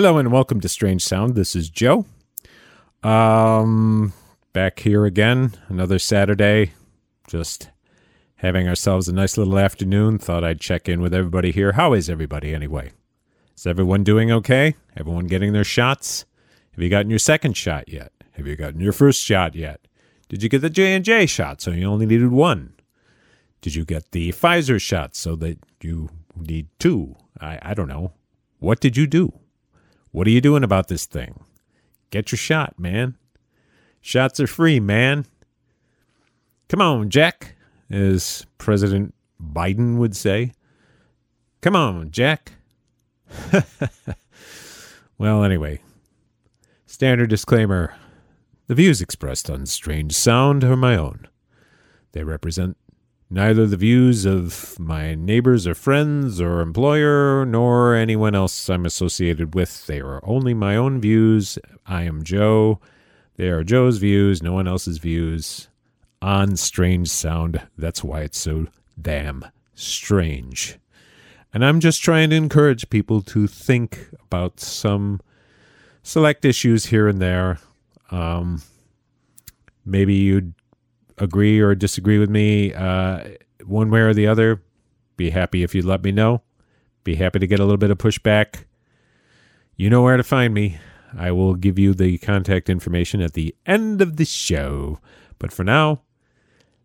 Hello and welcome to Strange Sound. This is Joe. Um, back here again, another Saturday. Just having ourselves a nice little afternoon. Thought I'd check in with everybody here. How is everybody anyway? Is everyone doing okay? Everyone getting their shots? Have you gotten your second shot yet? Have you gotten your first shot yet? Did you get the J and J shot so you only needed one? Did you get the Pfizer shot so that you need two? I, I don't know. What did you do? What are you doing about this thing? Get your shot, man. Shots are free, man. Come on, Jack, as President Biden would say. Come on, Jack. well, anyway, standard disclaimer the views expressed on Strange Sound are my own. They represent neither the views of my neighbors or friends or employer nor anyone else I'm associated with. They are only my own views. I am Joe. They are Joe's views, no one else's views on Strange Sound. That's why it's so damn strange. And I'm just trying to encourage people to think about some select issues here and there. Um, maybe you'd agree or disagree with me uh, one way or the other, be happy if you'd let me know. Be happy to get a little bit of pushback. You know where to find me. I will give you the contact information at the end of the show. But for now,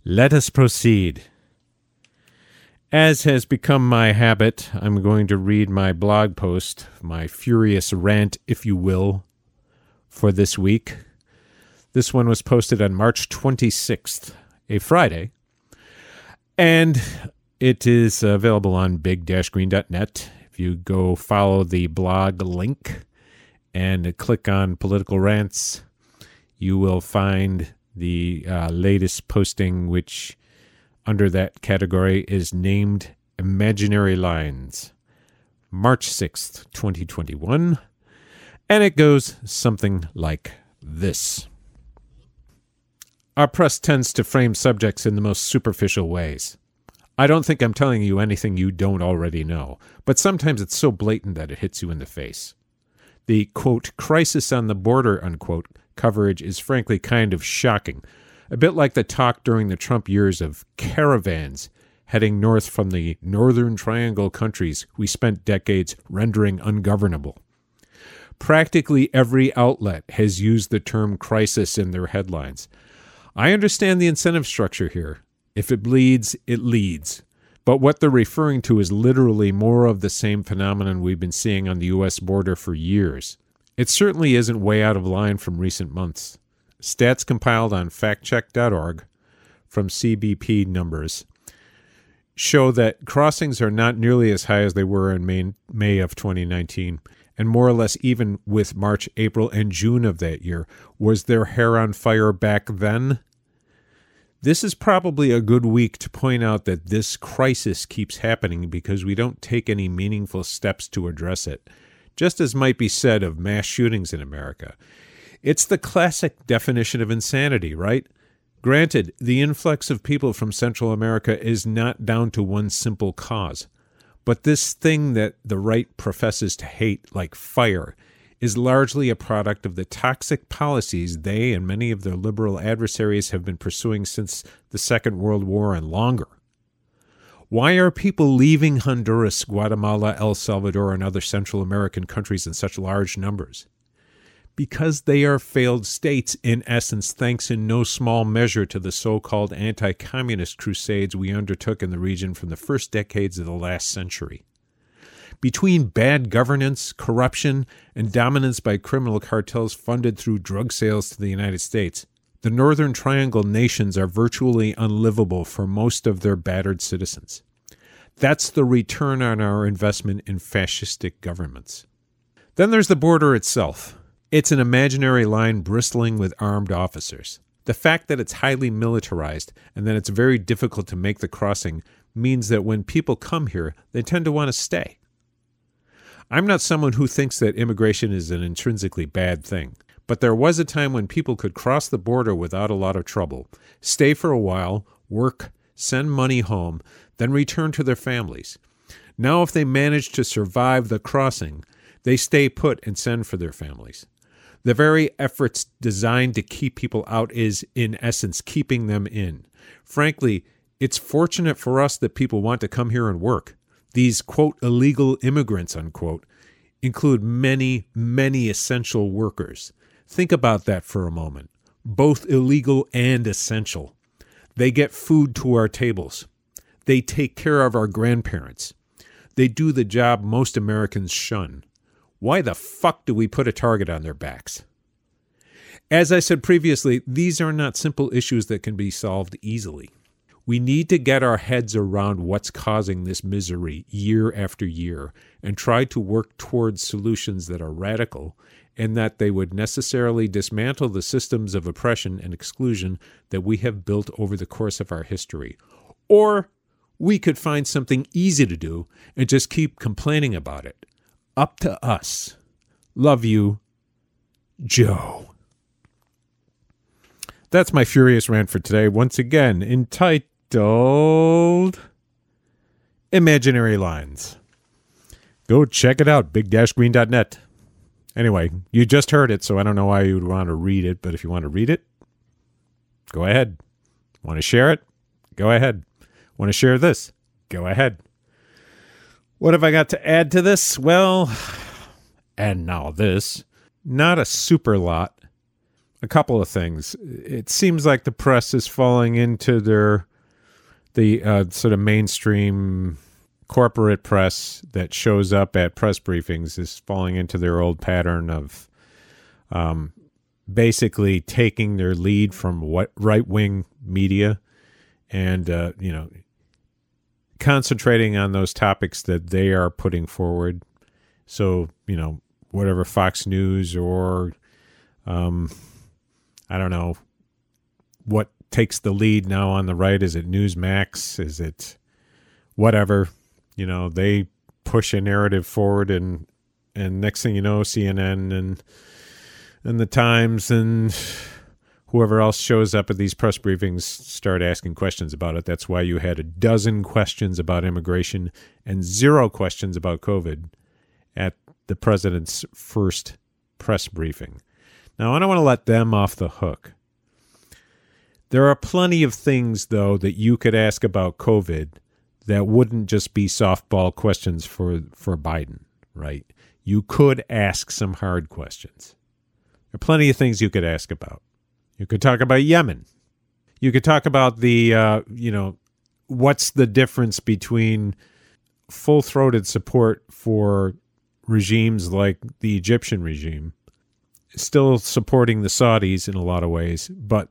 let us proceed. As has become my habit, I'm going to read my blog post, my furious rant, if you will, for this week. This one was posted on March 26th, a Friday. And it is available on big-green.net. If you go follow the blog link and click on political rants, you will find the uh, latest posting, which under that category is named Imaginary Lines, March 6th, 2021. And it goes something like this. Our press tends to frame subjects in the most superficial ways. I don't think I'm telling you anything you don't already know, but sometimes it's so blatant that it hits you in the face. The quote, crisis on the border, unquote, coverage is frankly kind of shocking, a bit like the talk during the Trump years of caravans heading north from the Northern Triangle countries we spent decades rendering ungovernable. Practically every outlet has used the term crisis in their headlines, I understand the incentive structure here. If it bleeds, it leads. But what they're referring to is literally more of the same phenomenon we've been seeing on the U.S. border for years. It certainly isn't way out of line from recent months. Stats compiled on factcheck.org from CBP numbers show that crossings are not nearly as high as they were in May, May of 2019 and more or less even with March, April, and June of that year. Was their hair on fire back then? This is probably a good week to point out that this crisis keeps happening because we don't take any meaningful steps to address it, just as might be said of mass shootings in America. It's the classic definition of insanity, right? Granted, the influx of people from Central America is not down to one simple cause. But this thing that the right professes to hate, like fire, is largely a product of the toxic policies they and many of their liberal adversaries have been pursuing since the Second World War and longer. Why are people leaving Honduras, Guatemala, El Salvador, and other Central American countries in such large numbers? Because they are failed states, in essence, thanks in no small measure to the so called anti communist crusades we undertook in the region from the first decades of the last century. Between bad governance, corruption, and dominance by criminal cartels funded through drug sales to the United States, the Northern Triangle nations are virtually unlivable for most of their battered citizens. That's the return on our investment in fascistic governments. Then there's the border itself. It's an imaginary line bristling with armed officers. The fact that it's highly militarized and that it's very difficult to make the crossing means that when people come here, they tend to want to stay. I'm not someone who thinks that immigration is an intrinsically bad thing, but there was a time when people could cross the border without a lot of trouble, stay for a while, work, send money home, then return to their families. Now, if they manage to survive the crossing, They stay put and send for their families. The very efforts designed to keep people out is, in essence, keeping them in. Frankly, it's fortunate for us that people want to come here and work. These, quote, illegal immigrants, unquote, include many, many essential workers. Think about that for a moment. Both illegal and essential. They get food to our tables. They take care of our grandparents. They do the job most Americans shun. Why the fuck do we put a target on their backs? As I said previously, these are not simple issues that can be solved easily. We need to get our heads around what's causing this misery year after year and try to work towards solutions that are radical and that they would necessarily dismantle the systems of oppression and exclusion that we have built over the course of our history. Or we could find something easy to do and just keep complaining about it. Up to us. Love you, Joe. That's my furious rant for today. Once again, entitled Imaginary Lines. Go check it out, big-green.net. Anyway, you just heard it, so I don't know why you would want to read it, but if you want to read it, go ahead. Want to share it? Go ahead. Want to share this? Go ahead. What have I got to add to this? Well, and now this. Not a super lot. A couple of things. It seems like the press is falling into their the uh, sort of mainstream corporate press that shows up at press briefings is falling into their old pattern of um, basically taking their lead from what right wing media and uh, you know concentrating on those topics that they are putting forward. So you know whatever Fox News or um, I don't know what takes the lead now on the right. Is it Newsmax? Is it whatever? you know they push a narrative forward and and next thing you know CNN and and the Times and whoever else shows up at these press briefings start asking questions about it. That's why you had a dozen questions about immigration and zero questions about COVID at the president's first press briefing. Now, I don't want to let them off the hook. There are plenty of things, though, that you could ask about COVID that wouldn't just be softball questions for for Biden, right? You could ask some hard questions. There are plenty of things you could ask about. You could talk about Yemen. You could talk about the uh, you know what's the difference between full-throated support for regimes like the Egyptian regime, still supporting the Saudis in a lot of ways, but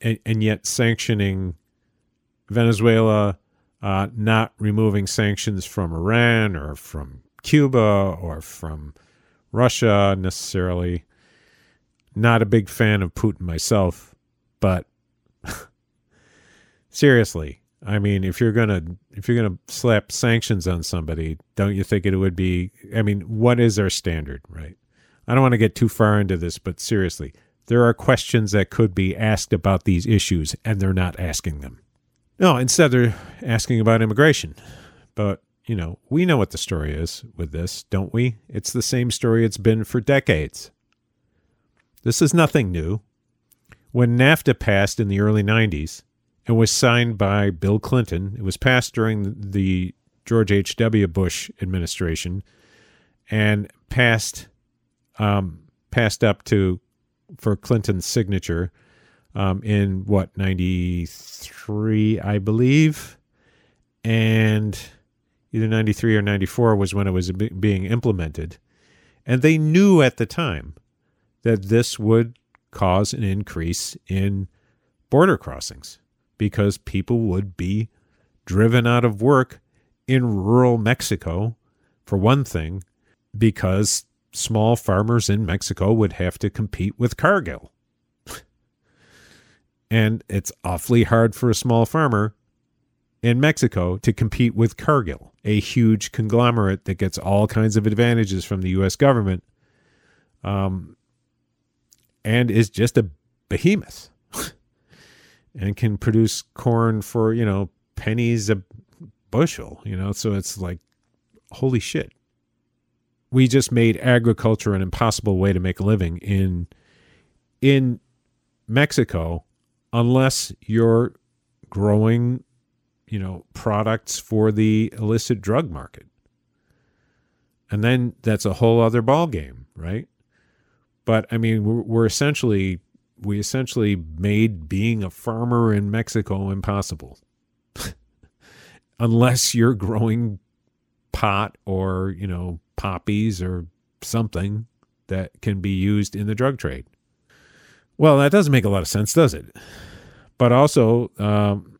and, and yet sanctioning Venezuela, uh, not removing sanctions from Iran or from Cuba or from Russia necessarily. Not a big fan of Putin myself, but seriously, I mean, if you're gonna if you're gonna slap sanctions on somebody, don't you think it would be? I mean, what is our standard, right? I don't want to get too far into this, but seriously, there are questions that could be asked about these issues, and they're not asking them. No, instead they're asking about immigration. But, you know, we know what the story is with this, don't we? It's the same story it's been for decades. This is nothing new. When NAFTA passed in the early 90s and was signed by Bill Clinton, it was passed during the George H.W. Bush administration and passed um, passed up to for Clinton's signature um, in what 93 i believe and either 93 or 94 was when it was being implemented and they knew at the time that this would cause an increase in border crossings because people would be driven out of work in rural Mexico, for one thing, because small farmers in Mexico would have to compete with Cargill. And it's awfully hard for a small farmer in Mexico to compete with Cargill, a huge conglomerate that gets all kinds of advantages from the U.S. government um, and is just a behemoth and can produce corn for, you know, pennies a bushel, you know, so it's like, holy shit. we just made agriculture an impossible way to make a living in in Mexico unless you're growing, you know, products for the illicit drug market. And then that's a whole other ball game, right? But I mean, we're, we're essentially we essentially made being a farmer in Mexico impossible. Unless you're growing pot or, you know, poppies or something that can be used in the drug trade. Well, that doesn't make a lot of sense, does it? But also, um,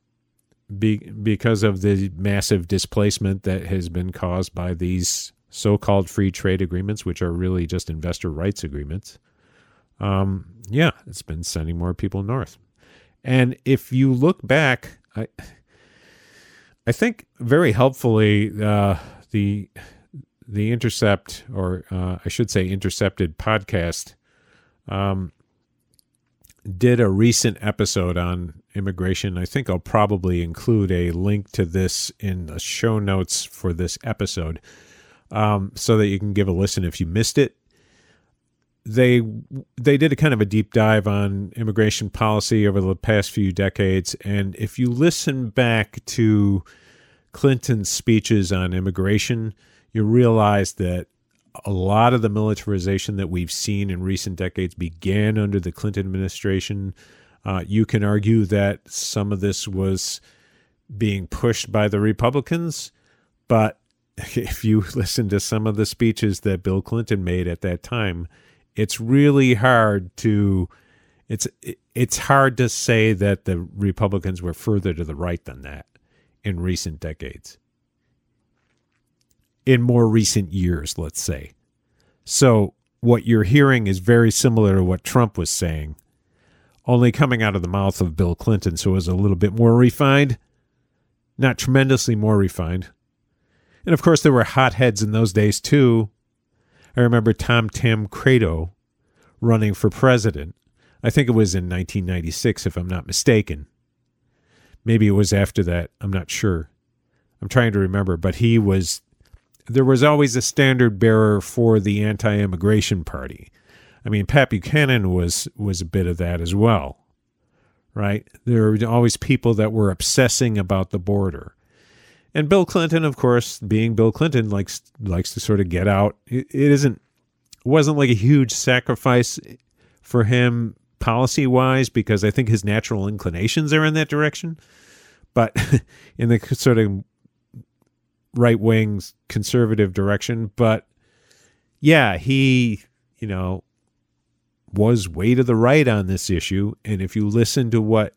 be, because of the massive displacement that has been caused by these so called free trade agreements, which are really just investor rights agreements, um, yeah, it's been sending more people north. And if you look back, I, I think very helpfully uh, the the Intercept, or uh, I should say Intercepted podcast, um, did a recent episode on immigration. I think I'll probably include a link to this in the show notes for this episode, um, so that you can give a listen if you missed it they they did a kind of a deep dive on immigration policy over the past few decades and if you listen back to Clinton's speeches on immigration you realize that a lot of the militarization that we've seen in recent decades began under the Clinton administration. Uh, you can argue that some of this was being pushed by the Republicans, but if you listen to some of the speeches that Bill Clinton made at that time, it's really hard to it's it's hard to say that the Republicans were further to the right than that in recent decades. In more recent years, let's say. So what you're hearing is very similar to what Trump was saying, only coming out of the mouth of Bill Clinton, so it was a little bit more refined, not tremendously more refined. And of course, there were hotheads in those days too, I remember Tom Tancredo running for president. I think it was in 1996, if I'm not mistaken. Maybe it was after that. I'm not sure. I'm trying to remember, but he was. There was always a standard bearer for the anti-immigration party. I mean, Pat Buchanan was was a bit of that as well, right? There were always people that were obsessing about the border and Bill Clinton, of course, being Bill Clinton, likes likes to sort of get out. It, it isn't wasn't like a huge sacrifice for him policy wise because I think his natural inclinations are in that direction. But in the sort of right wing conservative direction. But yeah, he, you know, was way to the right on this issue. And if you listen to what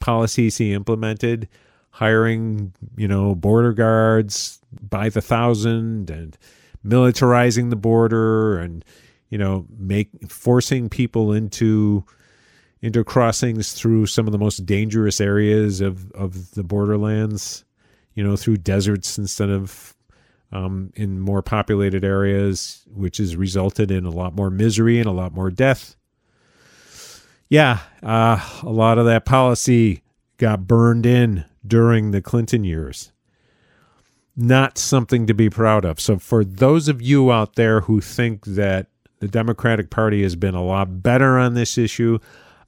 policies he implemented, hiring, you know, border guards by the thousand and militarizing the border and you know, make forcing people into into crossings through some of the most dangerous areas of of the borderlands, you know, through deserts instead of um, in more populated areas, which has resulted in a lot more misery and a lot more death. Yeah, uh, a lot of that policy got burned in during the Clinton years. Not something to be proud of. So, for those of you out there who think that the Democratic Party has been a lot better on this issue,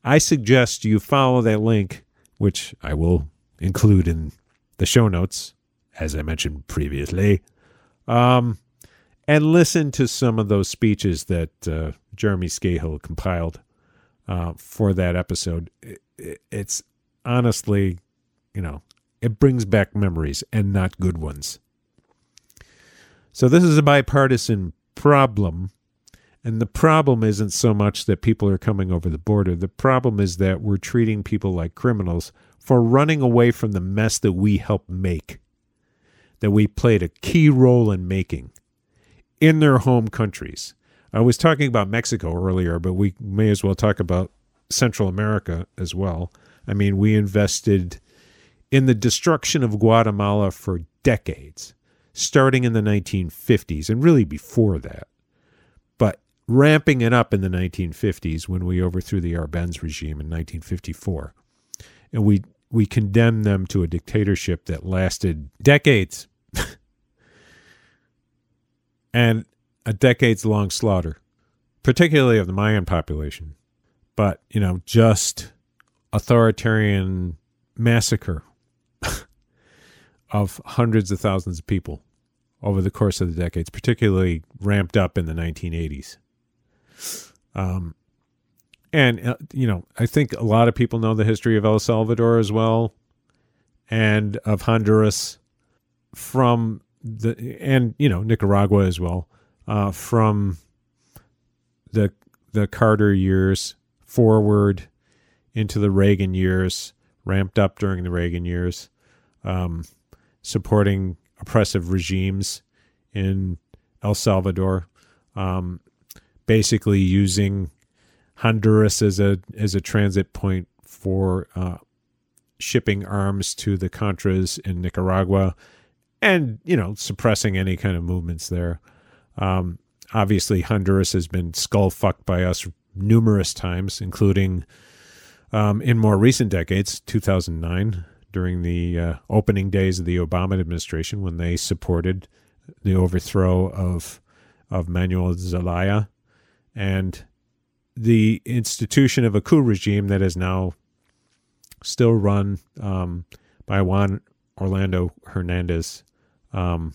I suggest you follow that link, which I will include in the show notes, as I mentioned previously, um, and listen to some of those speeches that uh, Jeremy Scahill compiled uh, for that episode. It's honestly, you know, it brings back memories and not good ones. So, this is a bipartisan problem. And the problem isn't so much that people are coming over the border. The problem is that we're treating people like criminals for running away from the mess that we helped make, that we played a key role in making in their home countries. I was talking about Mexico earlier, but we may as well talk about Central America as well. I mean, we invested in the destruction of Guatemala for decades, starting in the 1950s and really before that, but ramping it up in the 1950s when we overthrew the Arbenz regime in 1954. And we, we condemned them to a dictatorship that lasted decades. and a decades long slaughter, particularly of the Mayan population, but, you know, just authoritarian massacre of hundreds of thousands of people over the course of the decades, particularly ramped up in the 1980s. Um, and, uh, you know, I think a lot of people know the history of El Salvador as well and of Honduras from the, and, you know, Nicaragua as well, uh, from the, the Carter years forward into the Reagan years, ramped up during the Reagan years, um, supporting oppressive regimes in El Salvador, um, basically using Honduras as a as a transit point for uh, shipping arms to the Contras in Nicaragua, and you know suppressing any kind of movements there. Um, obviously, Honduras has been skull fucked by us numerous times, including um, in more recent decades, 2009 during the uh, opening days of the Obama administration when they supported the overthrow of of Manuel Zelaya and the institution of a coup regime that is now still run um, by Juan Orlando Hernandez, um,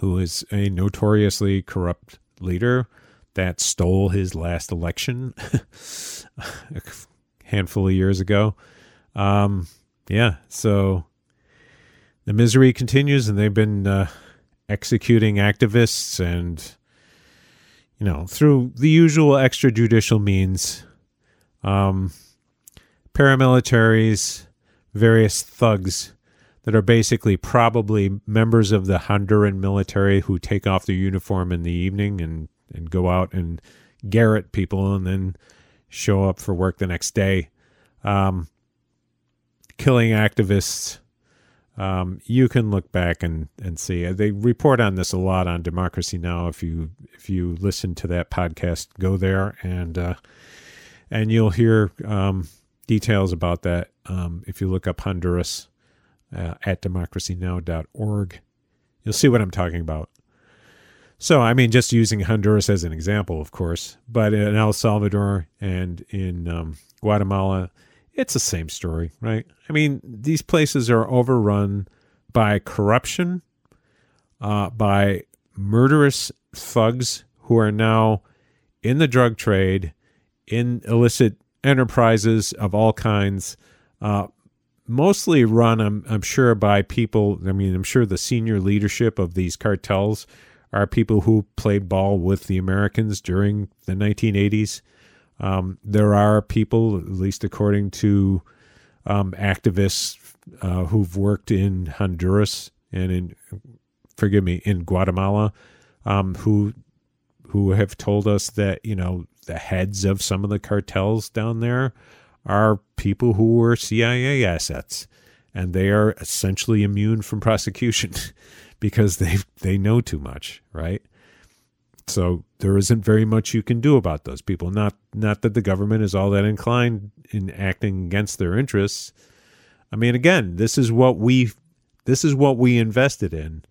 who is a notoriously corrupt leader that stole his last election handful of years ago. Um, yeah, so the misery continues, and they've been uh, executing activists and, you know, through the usual extrajudicial means, um, paramilitaries, various thugs that are basically probably members of the Honduran military who take off their uniform in the evening and, and go out and garrote people and then show up for work the next day. Um, killing activists. Um, you can look back and, and see. They report on this a lot on Democracy Now. If you if you listen to that podcast, go there and uh, and you'll hear um, details about that. Um, if you look up Honduras uh, at democracynow.org, you'll see what I'm talking about. So, I mean, just using Honduras as an example, of course, but in El Salvador and in um, Guatemala, it's the same story, right? I mean, these places are overrun by corruption, uh, by murderous thugs who are now in the drug trade, in illicit enterprises of all kinds, uh, mostly run, I'm, I'm sure, by people. I mean, I'm sure the senior leadership of these cartels are people who played ball with the Americans during the 1980s. Um, there are people, at least according to um, activists uh, who've worked in Honduras and in, forgive me, in Guatemala, um, who who have told us that you know the heads of some of the cartels down there are people who were CIA assets, and they are essentially immune from prosecution because they they know too much, right? So there isn't very much you can do about those people. Not not that the government is all that inclined in acting against their interests. I mean, again, this is what we this is what we invested in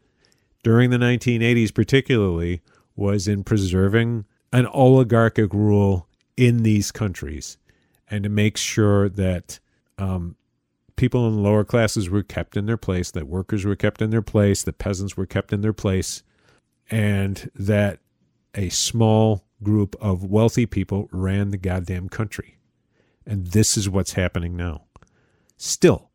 during the 1980s, particularly was in preserving an oligarchic rule in these countries and to make sure that um, people in the lower classes were kept in their place, that workers were kept in their place, that peasants were kept in their place, and that a small group of wealthy people ran the goddamn country. And this is what's happening now. Still,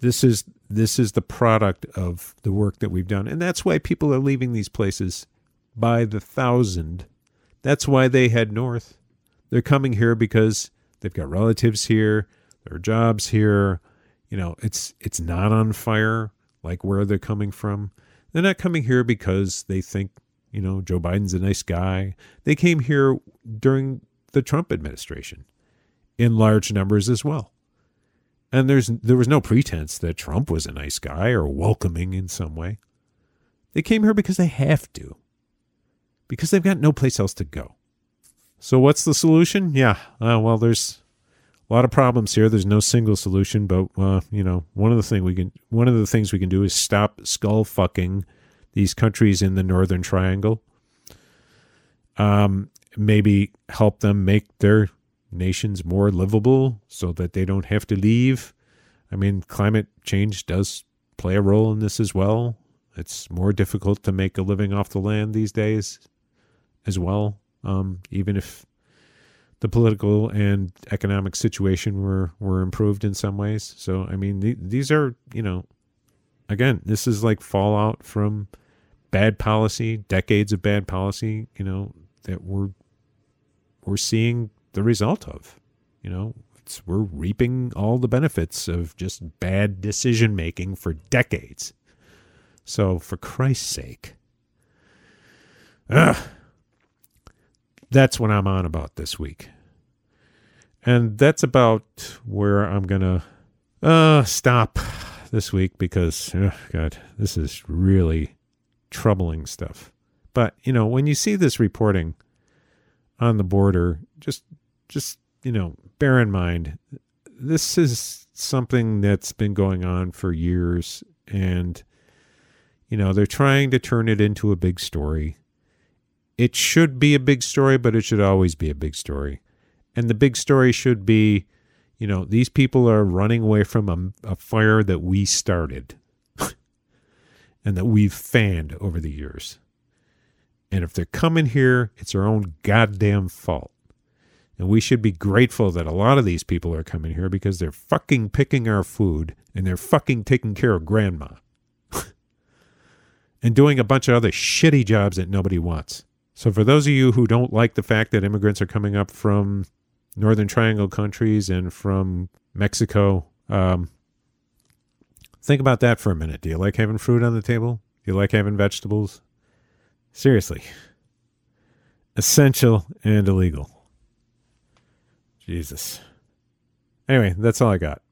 this is this is the product of the work that we've done. And that's why people are leaving these places by the thousand. That's why they head north. They're coming here because they've got relatives here, their jobs here. You know, it's it's not on fire like where they're coming from. They're not coming here because they think you know, Joe Biden's a nice guy. They came here during the Trump administration in large numbers as well. And there's there was no pretense that Trump was a nice guy or welcoming in some way. They came here because they have to. Because they've got no place else to go. So what's the solution? Yeah, uh, well, there's a lot of problems here. There's no single solution, but uh, you know, one of the thing we can one of the things we can do is stop skull fucking these countries in the Northern Triangle. Um, maybe help them make their nations more livable so that they don't have to leave. I mean, climate change does play a role in this as well. It's more difficult to make a living off the land these days as well, um, even if the political and economic situation were, were improved in some ways. So, I mean, th- these are, you know, again, this is like fallout from bad policy, decades of bad policy, you know, that we're we're seeing the result of. You know, we're reaping all the benefits of just bad decision making for decades. So, for Christ's sake, ugh, that's what I'm on about this week. And that's about where I'm going to uh, stop this week because, oh God, this is really troubling stuff. But, you know, when you see this reporting on the border, just, just, you know, bear in mind this is something that's been going on for years and you know they're trying to turn it into a big story it should be a big story but it should always be a big story and the big story should be you know these people are running away from a, a fire that we started and that we've fanned over the years and if they're coming here it's their own goddamn fault and we should be grateful that a lot of these people are coming here because they're fucking picking our food and they're fucking taking care of grandma. and doing a bunch of other shitty jobs that nobody wants. So, for those of you who don't like the fact that immigrants are coming up from Northern Triangle countries and from Mexico, um, think about that for a minute. Do you like having fruit on the table? Do you like having vegetables? Seriously. Essential and illegal. Jesus. Anyway, that's all I got.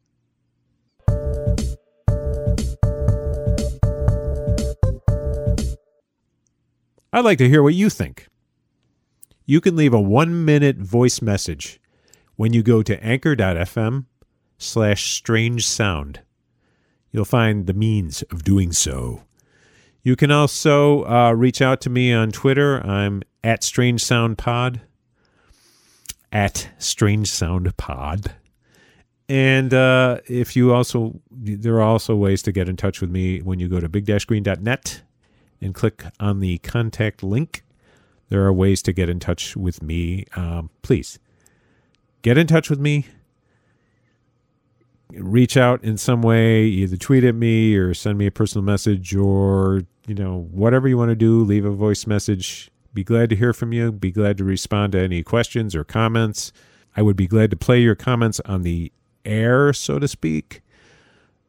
I'd like to hear what you think. You can leave a one minute voice message when you go to anchor.fm slash strange sound. You'll find the means of doing so. You can also uh, reach out to me on Twitter. I'm at Strange Sound Pod at Strange Sound Pod. And uh, if you also, there are also ways to get in touch with me when you go to big-green.net and click on the contact link. There are ways to get in touch with me. Um, please get in touch with me. Reach out in some way, either tweet at me or send me a personal message or, you know, whatever you want to do. Leave a voice message be glad to hear from you. Be glad to respond to any questions or comments. I would be glad to play your comments on the air, so to speak,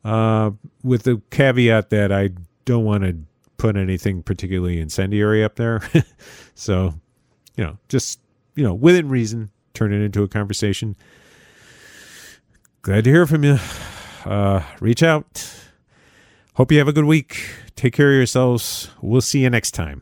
uh, with the caveat that I don't want to put anything particularly incendiary up there. so, you know, just, you know, within reason, turn it into a conversation. Glad to hear from you. Uh, reach out. Hope you have a good week. Take care of yourselves. We'll see you next time.